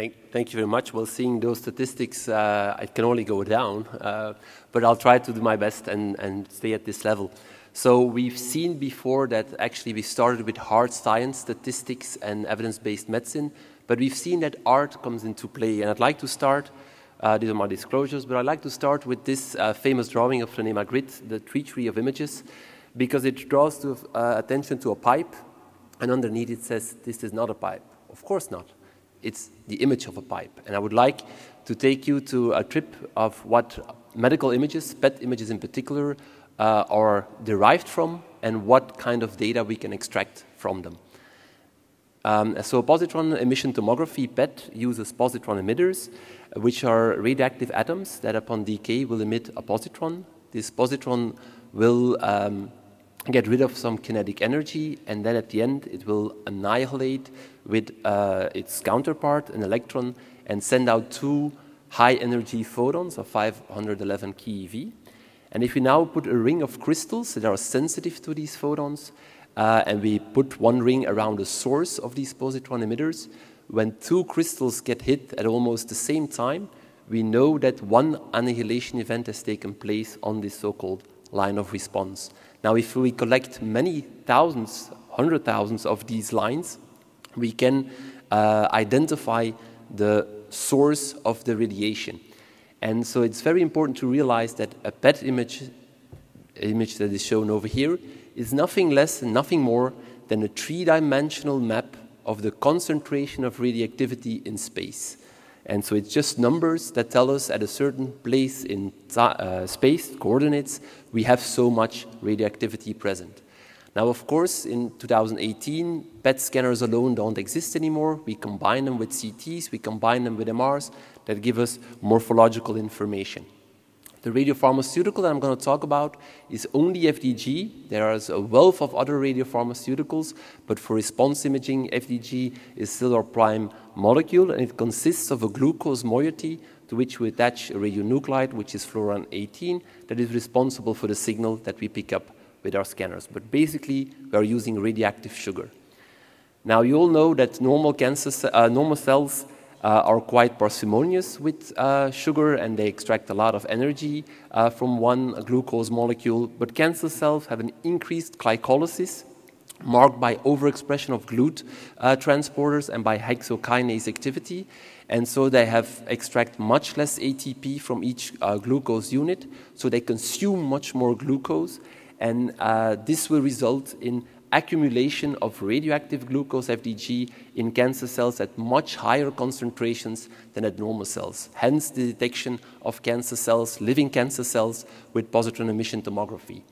Thank, thank you very much. Well, seeing those statistics, uh, can only go down, uh, but I'll try to do my best and, and stay at this level. So we've seen before that actually we started with hard science, statistics, and evidence-based medicine, but we've seen that art comes into play. And I'd like to start, uh, these are my disclosures, but I'd like to start with this uh, famous drawing of René Magritte, the Treachery of Images, because it draws to, uh, attention to a pipe, and underneath it says, this is not a pipe. Of course not. It's the image of a pipe. And I would like to take you to a trip of what medical images, PET images in particular, uh, are derived from and what kind of data we can extract from them. Um, so positron emission tomography PET uses positron emitters, which are radioactive atoms that upon decay will emit a positron. This positron will um, get rid of some kinetic energy, and then at the end it will annihilate with uh, its counterpart, an electron, and send out two high energy photons of 511 keV. And if we now put a ring of crystals that are sensitive to these photons, uh, and we put one ring around the source of these positron emitters, when two crystals get hit at almost the same time, we know that one annihilation event has taken place on this so-called line of response. Now, if we collect many thousands, hundred thousands of these lines, we can uh, identify the source of the radiation. And so it's very important to realize that a PET image, image that is shown over here, is nothing less and nothing more than a three-dimensional map of the concentration of radioactivity in space. And so it's just numbers that tell us at a certain place in uh, space, coordinates, we have so much radioactivity present. Now, of course, in 2018, PET scanners alone don't exist anymore. We combine them with CTs, we combine them with MRs that give us morphological information. The radiopharmaceutical that I'm going to talk about is only FDG. There is a wealth of other radiopharmaceuticals, but for response imaging, FDG is still our prime molecule, and it consists of a glucose moiety to which we attach a radionuclide, which is fluorine 18, that is responsible for the signal that we pick up with our scanners. But basically, we are using radioactive sugar. Now, you all know that normal, cancer, uh, normal cells uh, are quite parsimonious with uh, sugar and they extract a lot of energy uh, from one glucose molecule. But cancer cells have an increased glycolysis marked by overexpression of GLUT uh, transporters and by hexokinase activity. And so they have extract much less ATP from each uh, glucose unit, so they consume much more glucose. And uh, this will result in accumulation of radioactive glucose FDG in cancer cells at much higher concentrations than at normal cells. Hence the detection of cancer cells, living cancer cells, with positron emission tomography.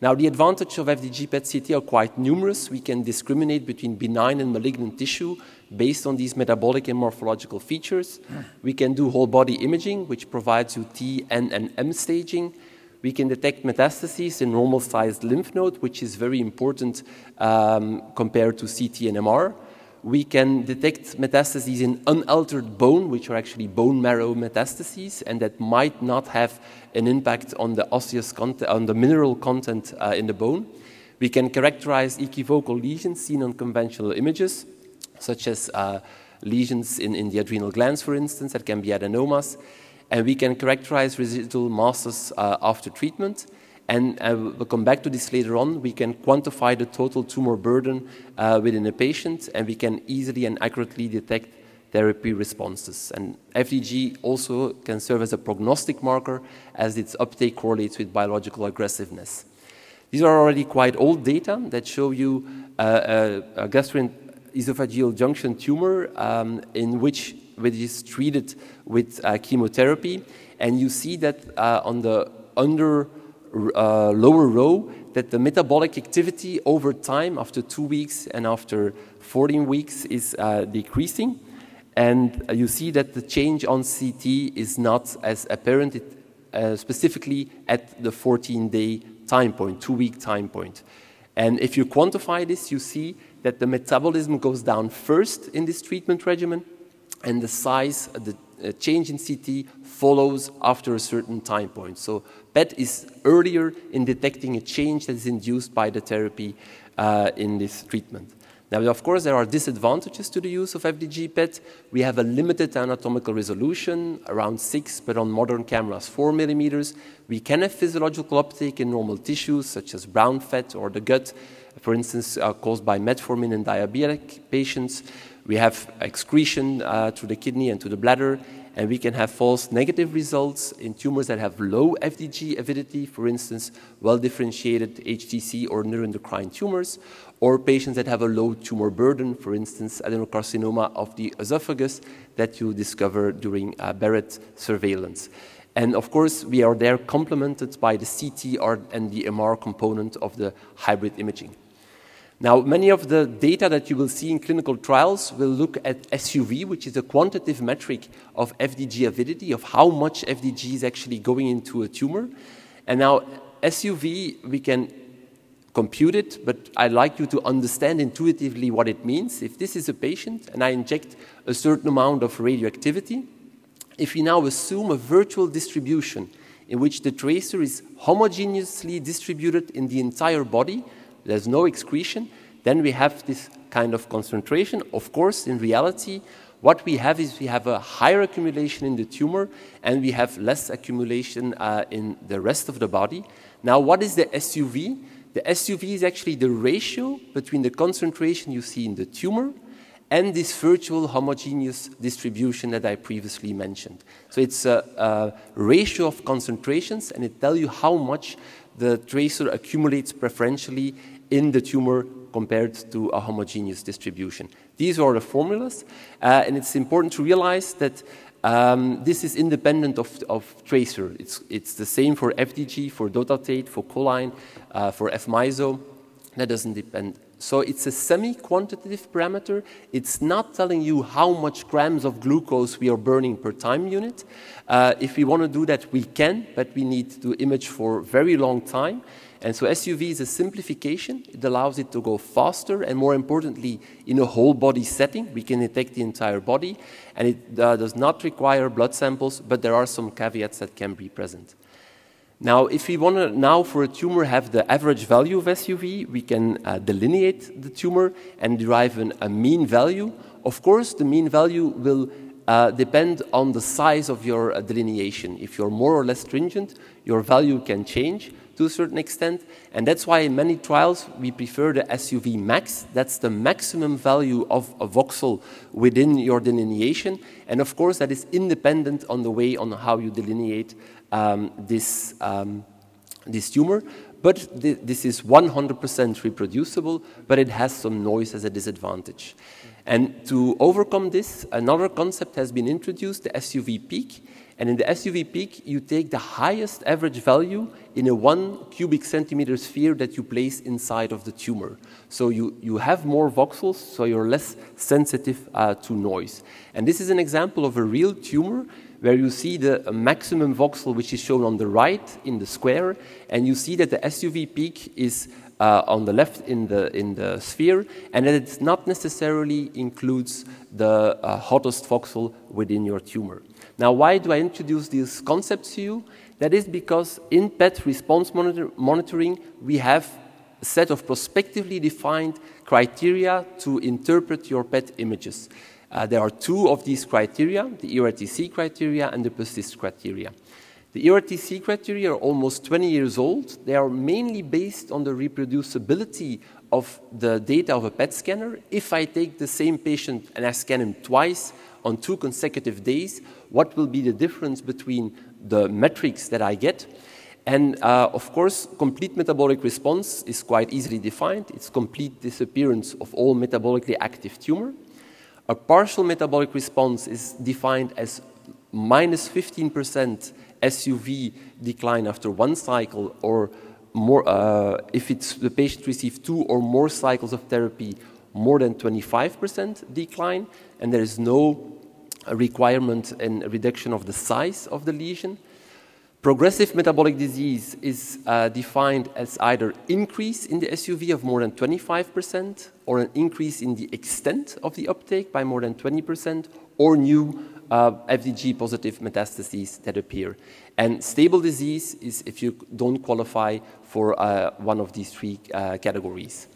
Now, the advantage of FDG PET-CT are quite numerous. We can discriminate between benign and malignant tissue based on these metabolic and morphological features. We can do whole body imaging, which provides you T, N, and M staging. We can detect metastases in normal sized lymph node, which is very important um, compared to CT and MR. We can detect metastases in unaltered bone, which are actually bone marrow metastases, and that might not have an impact on the osseous content, on the mineral content uh, in the bone. We can characterize equivocal lesions seen on conventional images, such as uh, lesions in, in the adrenal glands, for instance, that can be adenomas and we can characterize residual masses uh, after treatment. And uh, we'll come back to this later on. We can quantify the total tumor burden uh, within a patient, and we can easily and accurately detect therapy responses. And FDG also can serve as a prognostic marker as its uptake correlates with biological aggressiveness. These are already quite old data that show you uh, a, a gastroesophageal junction tumor um, in which which is treated with uh, chemotherapy. And you see that uh, on the under uh, lower row that the metabolic activity over time after two weeks and after 14 weeks is decreasing. And you see that the change on CT is not as apparent, it, uh, specifically at the 14 day time point, two week time point. And if you quantify this, you see that the metabolism goes down first in this treatment regimen, and the size, the uh, change in CT follows after a certain time point. So PET is earlier in detecting a change that is induced by the therapy uh, in this treatment. Now, of course, there are disadvantages to the use of FDG PET. We have a limited anatomical resolution, around 6, but on modern cameras, 4 millimeters. We can have physiological uptake in normal tissues, such as brown fat or the gut, for instance, uh, caused by metformin in diabetic patients. We have excretion uh, to the kidney and to the bladder, and we can have false negative results in tumors that have low FDG avidity, for instance, well-differentiated HCC or neuroendocrine tumors, or patients that have a low tumor burden, for instance, adenocarcinoma of the esophagus that you discover during uh, Barrett surveillance. And of course, we are there complemented by the CT and the MR component of the hybrid imaging. Now, many of the data that you will see in clinical trials will look at SUV, which is a quantitative metric of FDG avidity, of how much FDG is actually going into a tumor. And now, SUV, we can compute it, but I'd like you to understand intuitively what it means. If this is a patient and I inject a certain amount of radioactivity, if we now assume a virtual distribution in which the tracer is homogeneously distributed in the entire body, there's no excretion, then we have this kind of concentration. Of course, in reality, what we have is we have a higher accumulation in the tumor and we have less accumulation uh, in the rest of the body. Now, what is the SUV? The SUV is actually the ratio between the concentration you see in the tumor and this virtual homogeneous distribution that I previously mentioned. So it's a, a ratio of concentrations and it tells you how much the tracer accumulates preferentially in the tumor compared to a homogeneous distribution. These are the formulas, uh, and it's important to realize that um, this is independent of, of, tracer. It's, it's the same for FDG, for dotatate, for choline, uh, for F-MISO. That doesn't depend. So it's a semi-quantitative parameter. It's not telling you how much grams of glucose we are burning per time unit. Uh, if we want to do that, we can, but we need to image for very long time. And so SUV is a simplification. It allows it to go faster and more importantly, in a whole body setting, we can detect the entire body. And it uh, does not require blood samples, but there are some caveats that can be present. Now, if we want to now for a tumor have the average value of SUV, we can uh, delineate the tumor and derive an, a mean value. Of course, the mean value will uh, depend on the size of your uh, delineation. If you're more or less stringent, your value can change to a certain extent. And that's why in many trials we prefer the SUV max. That's the maximum value of a voxel within your delineation. And of course, that is independent on the way on how you delineate um, this, um, this tumor. But th this is 100% reproducible, but it has some noise as a disadvantage. And to overcome this, another concept has been introduced, the SUV peak. And in the SUV peak, you take the highest average value in a one cubic centimeter sphere that you place inside of the tumor. So you, you have more voxels, so you're less sensitive uh, to noise. And this is an example of a real tumor where you see the maximum voxel, which is shown on the right in the square, and you see that the SUV peak is uh, on the left in the, in the sphere, and that it not necessarily includes the uh, hottest voxel within your tumor. Now, why do I introduce these concepts to you? That is because in PET response monitor monitoring, we have a set of prospectively defined criteria to interpret your PET images. Uh, there are two of these criteria, the EORTC criteria and the PERCIST criteria. The EORTC criteria are almost 20 years old. They are mainly based on the reproducibility of the data of a PET scanner. If I take the same patient and I scan him twice on two consecutive days, what will be the difference between the metrics that I get. And uh, of course, complete metabolic response is quite easily defined. It's complete disappearance of all metabolically active tumor. A partial metabolic response is defined as minus 15% SUV decline after one cycle, or more, uh, if the patient received two or more cycles of therapy, more than 25% decline, and there is no requirement in reduction of the size of the lesion. Progressive metabolic disease is uh, defined as either increase in the SUV of more than 25% or an increase in the extent of the uptake by more than 20% or new uh, FDG positive metastases that appear. And stable disease is if you don't qualify for uh, one of these three uh, categories.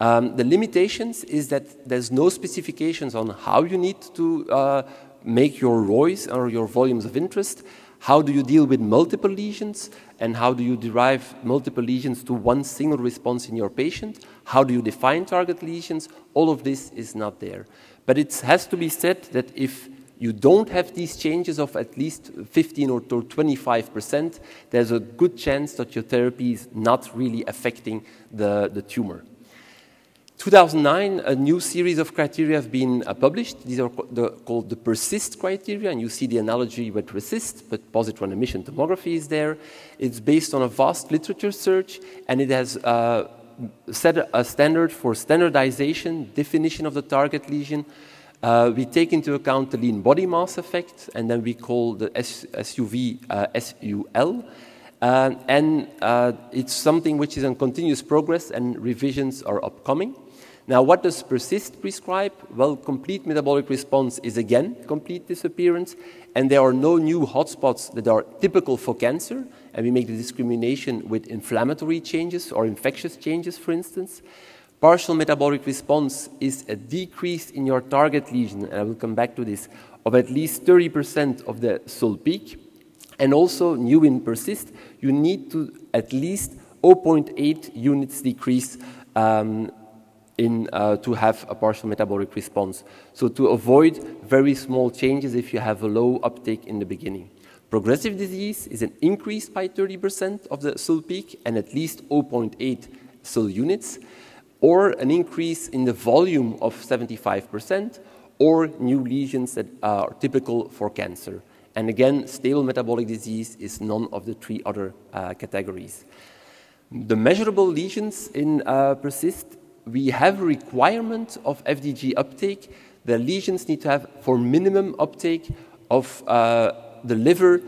Um, the limitations is that there's no specifications on how you need to uh, make your ROIs or your volumes of interest, how do you deal with multiple lesions, and how do you derive multiple lesions to one single response in your patient, how do you define target lesions, all of this is not there. But it has to be said that if you don't have these changes of at least 15 or 25%, there's a good chance that your therapy is not really affecting the, the tumor. 2009, a new series of criteria have been uh, published. These are the, called the PERCIST criteria, and you see the analogy with RECIST, but positron emission tomography is there. It's based on a vast literature search, and it has uh, set a standard for standardization, definition of the target lesion. Uh, we take into account the lean body mass effect, and then we call the SUV uh, SUL. Uh, and uh, it's something which is in continuous progress, and revisions are upcoming. Now, what does PERCIST prescribe? Well, complete metabolic response is again complete disappearance, and there are no new hotspots that are typical for cancer, and we make the discrimination with inflammatory changes or infectious changes, for instance. Partial metabolic response is a decrease in your target lesion, and I will come back to this, of at least 30% of the SUL peak. And also, new in PERCIST, you need to at least 0.8 units decrease um, in, uh, to have a partial metabolic response. So to avoid very small changes if you have a low uptake in the beginning. Progressive disease is an increase by 30% of the SUL peak and at least 0.8 SUL units, or an increase in the volume of 75%, or new lesions that are typical for cancer. And again, stable metabolic disease is none of the three other uh, categories. The measurable lesions in uh, PERCIST we have a requirement of FDG uptake. The lesions need to have, for minimum uptake of uh, the liver,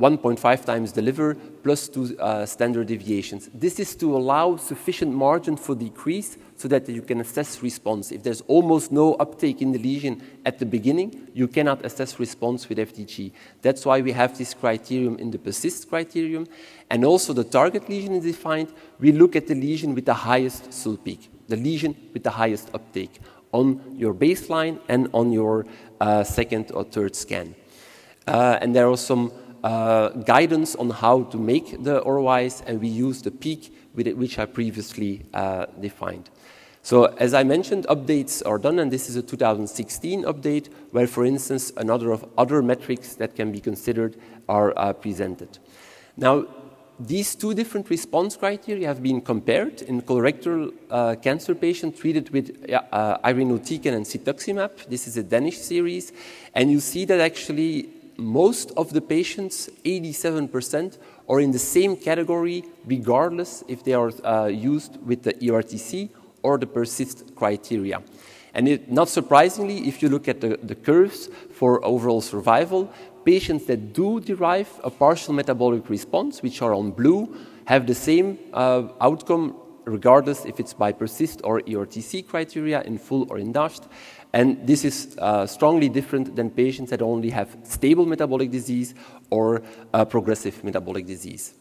1.5 times the liver plus two uh, standard deviations. This is to allow sufficient margin for decrease so that you can assess response. If there's almost no uptake in the lesion at the beginning, you cannot assess response with FDG. That's why we have this criterion in the PERCIST criterion. And also the target lesion is defined. We look at the lesion with the highest SUL peak, the lesion with the highest uptake on your baseline and on your uh, second or third scan. Uh, and there are some uh, guidance on how to make the ROIs, and we use the peak which I previously uh, defined. So as I mentioned, updates are done, and this is a 2016 update, where, for instance, another of other metrics that can be considered are uh, presented. Now, these two different response criteria have been compared in colorectal uh, cancer patients treated with uh, irinotecan and cetuximab. This is a Danish series, and you see that actually most of the patients, 87%, are in the same category, regardless if they are uh, used with the ERTC or the PERCIST criteria. And it, not surprisingly, if you look at the, the curves for overall survival, patients that do derive a partial metabolic response, which are on blue, have the same uh, outcome regardless if it's by PERCIST or ERTC criteria in full or in dashed. And this is uh, strongly different than patients that only have stable metabolic disease or uh, progressive metabolic disease.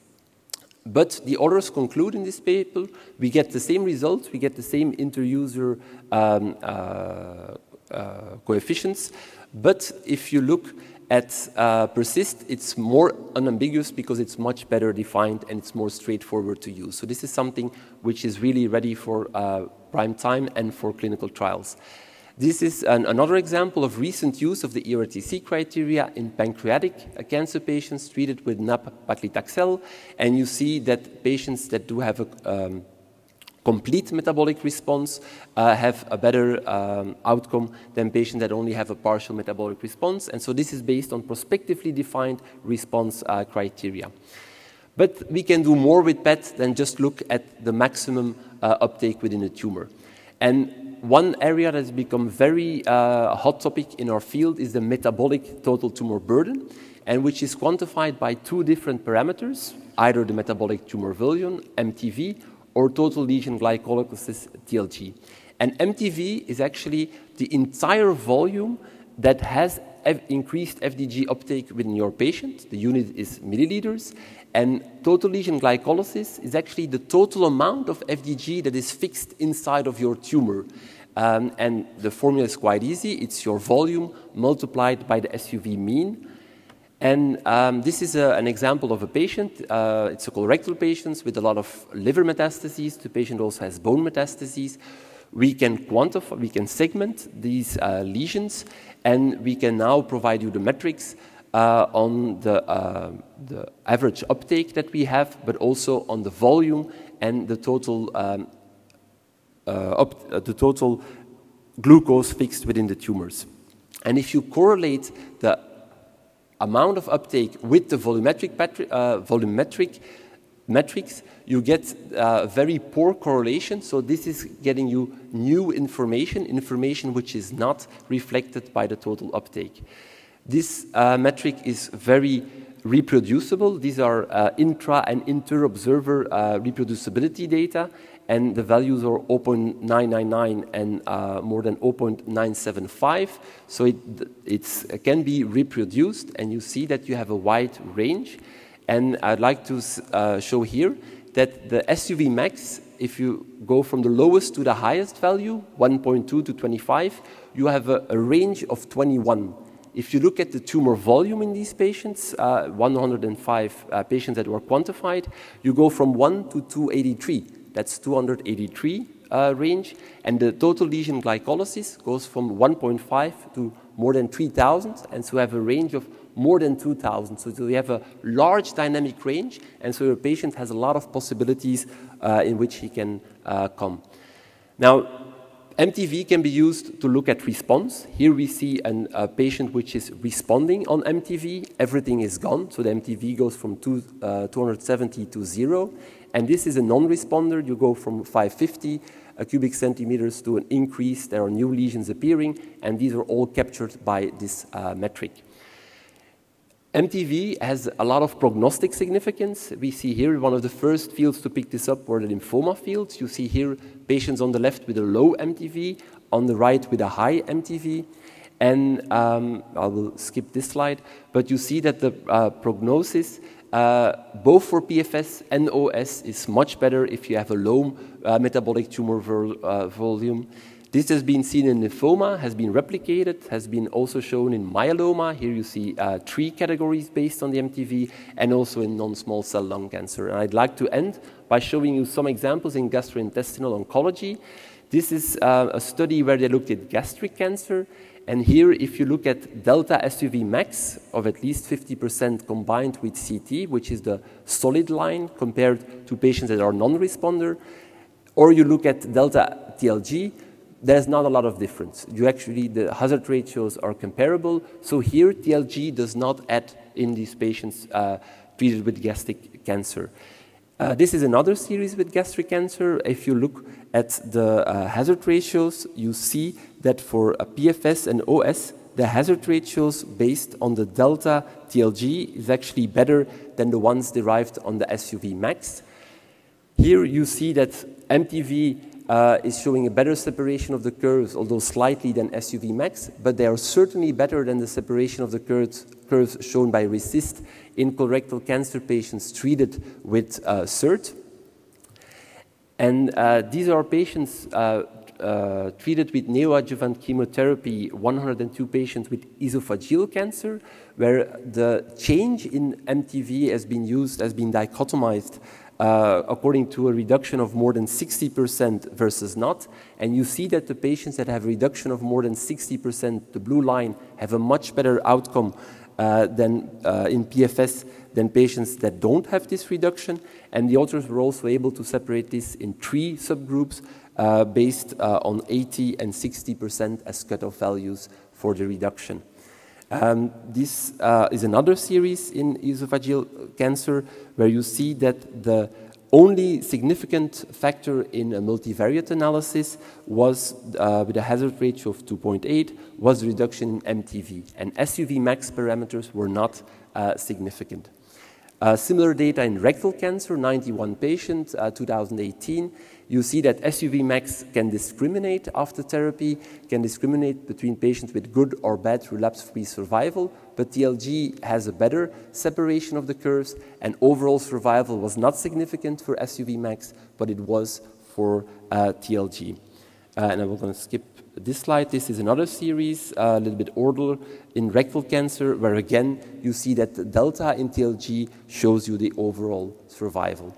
But the authors conclude in this paper, we get the same results, we get the same inter-user um, uh, uh, coefficients, but if you look at uh, PERCIST, it's more unambiguous because it's much better defined and it's more straightforward to use. So this is something which is really ready for uh, prime time and for clinical trials. This is an, another example of recent use of the ERTC criteria in pancreatic cancer patients treated with nab-paclitaxel, and you see that patients that do have a um, complete metabolic response uh, have a better um, outcome than patients that only have a partial metabolic response, and so this is based on prospectively defined response uh, criteria. But we can do more with PET than just look at the maximum uh, uptake within a tumor. And one area that has become very uh, hot topic in our field is the metabolic total tumor burden, and which is quantified by two different parameters, either the metabolic tumor volume, MTV, or total lesion glycolysis, TLG. And MTV is actually the entire volume that has increased FDG uptake within your patient. The unit is milliliters. And total lesion glycolysis is actually the total amount of FDG that is fixed inside of your tumor. Um, and the formula is quite easy. It's your volume multiplied by the SUV mean. And um, this is a, an example of a patient. Uh, it's a colorectal patient with a lot of liver metastases. The patient also has bone metastases. We can quantify, we can segment these uh, lesions, and we can now provide you the metrics uh, on the, uh, the, average uptake that we have, but also on the volume and the total, um, uh, uh, the total glucose fixed within the tumors. And if you correlate the amount of uptake with the volumetric, uh, volumetric metrics, you get a very poor correlation. So this is getting you new information, information which is not reflected by the total uptake. This uh, metric is very reproducible. These are uh, intra and inter-observer uh, reproducibility data, and the values are 0.999 and uh, more than 0.975. So it it can be reproduced, and you see that you have a wide range. And I'd like to uh, show here that the SUV max, if you go from the lowest to the highest value, 1.2 to 25, you have a, a range of 21. If you look at the tumor volume in these patients, uh, 105 uh, patients that were quantified, you go from 1 to 283. That's 283 uh, range. And the total lesion glycolysis goes from 1.5 to more than 3,000. And so you have a range of more than 2,000. So you have a large dynamic range. And so your patient has a lot of possibilities uh, in which he can uh, come. Now, MTV can be used to look at response. Here we see an, a patient which is responding on MTV. Everything is gone, so the MTV goes from two, uh, 270 to zero. And this is a non-responder. You go from 550 uh, cubic centimeters to an increase. There are new lesions appearing, and these are all captured by this uh, metric. MTV has a lot of prognostic significance. We see here one of the first fields to pick this up were the lymphoma fields. You see here patients on the left with a low MTV, on the right with a high MTV. And um, I will skip this slide, but you see that the uh, prognosis, uh, both for PFS and OS, is much better if you have a low uh, metabolic tumor vol uh, volume. This has been seen in lymphoma, has been replicated, has been also shown in myeloma. Here you see uh, three categories based on the MTV, and also in non-small cell lung cancer. And I'd like to end by showing you some examples in gastrointestinal oncology. This is uh, a study where they looked at gastric cancer. And here, if you look at delta SUV max of at least 50% combined with CT, which is the solid line compared to patients that are non-responder, or you look at delta TLG, there's not a lot of difference. You actually, the hazard ratios are comparable. So here, TLG does not add in these patients uh, treated with gastric cancer. Uh, this is another series with gastric cancer. If you look at the uh, hazard ratios, you see that for PFS and OS, the hazard ratios based on the delta TLG is actually better than the ones derived on the SUV max. Here you see that MTV uh, is showing a better separation of the curves, although slightly than SUV max, but they are certainly better than the separation of the curves, curves shown by RECIST in colorectal cancer patients treated with uh, CERT. And uh, these are patients uh, uh, treated with neoadjuvant chemotherapy, 102 patients with esophageal cancer, where the change in MTV has been used, has been dichotomized according to a reduction of more than 60% versus not. And you see that the patients that have a reduction of more than 60%, the blue line, have a much better outcome uh, than uh, in PFS than patients that don't have this reduction. And the authors were also able to separate this in three subgroups uh, based uh, on 80 and 60% as cutoff values for the reduction. Um, this uh, is another series in esophageal cancer where you see that the only significant factor in a multivariate analysis was, uh, with a hazard ratio of 2.8, was reduction in MTV. And SUV max parameters were not uh, significant. Uh, similar data in rectal cancer, 91 patients, uh, 2018. You see that SUV max can discriminate after therapy, can discriminate between patients with good or bad relapse-free survival, but TLG has a better separation of the curves, and overall survival was not significant for SUV max, but it was for uh, TLG. Uh, and I'm going to skip this slide. This is another series, uh, a little bit older, in rectal cancer, where again you see that the delta in TLG shows you the overall survival.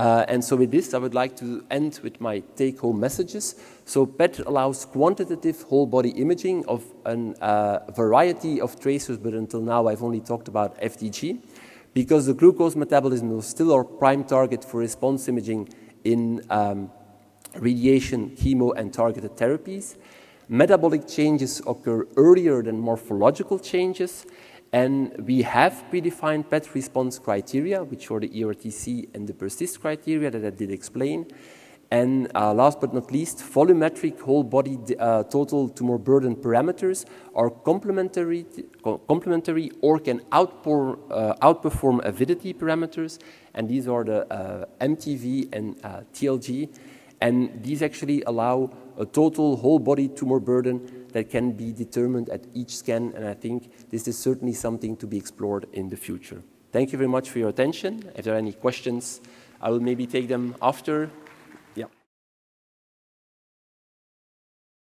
Uh, and so with this, I would like to end with my take-home messages. So PET allows quantitative whole-body imaging of a uh, variety of tracers, but until now I've only talked about FDG. Because the glucose metabolism is still our prime target for response imaging in um, radiation, chemo, and targeted therapies. Metabolic changes occur earlier than morphological changes, and we have predefined PET response criteria, which are the ERTC and the PERCIST criteria that I did explain. And uh, last but not least, volumetric whole body uh, total tumor burden parameters are complementary, complementary or can outpour, uh, outperform avidity parameters. And these are the uh, MTV and uh, TLG. And these actually allow a total whole body tumor burden that can be determined at each scan. And I think this is certainly something to be explored in the future. Thank you very much for your attention. If there are any questions, I will maybe take them after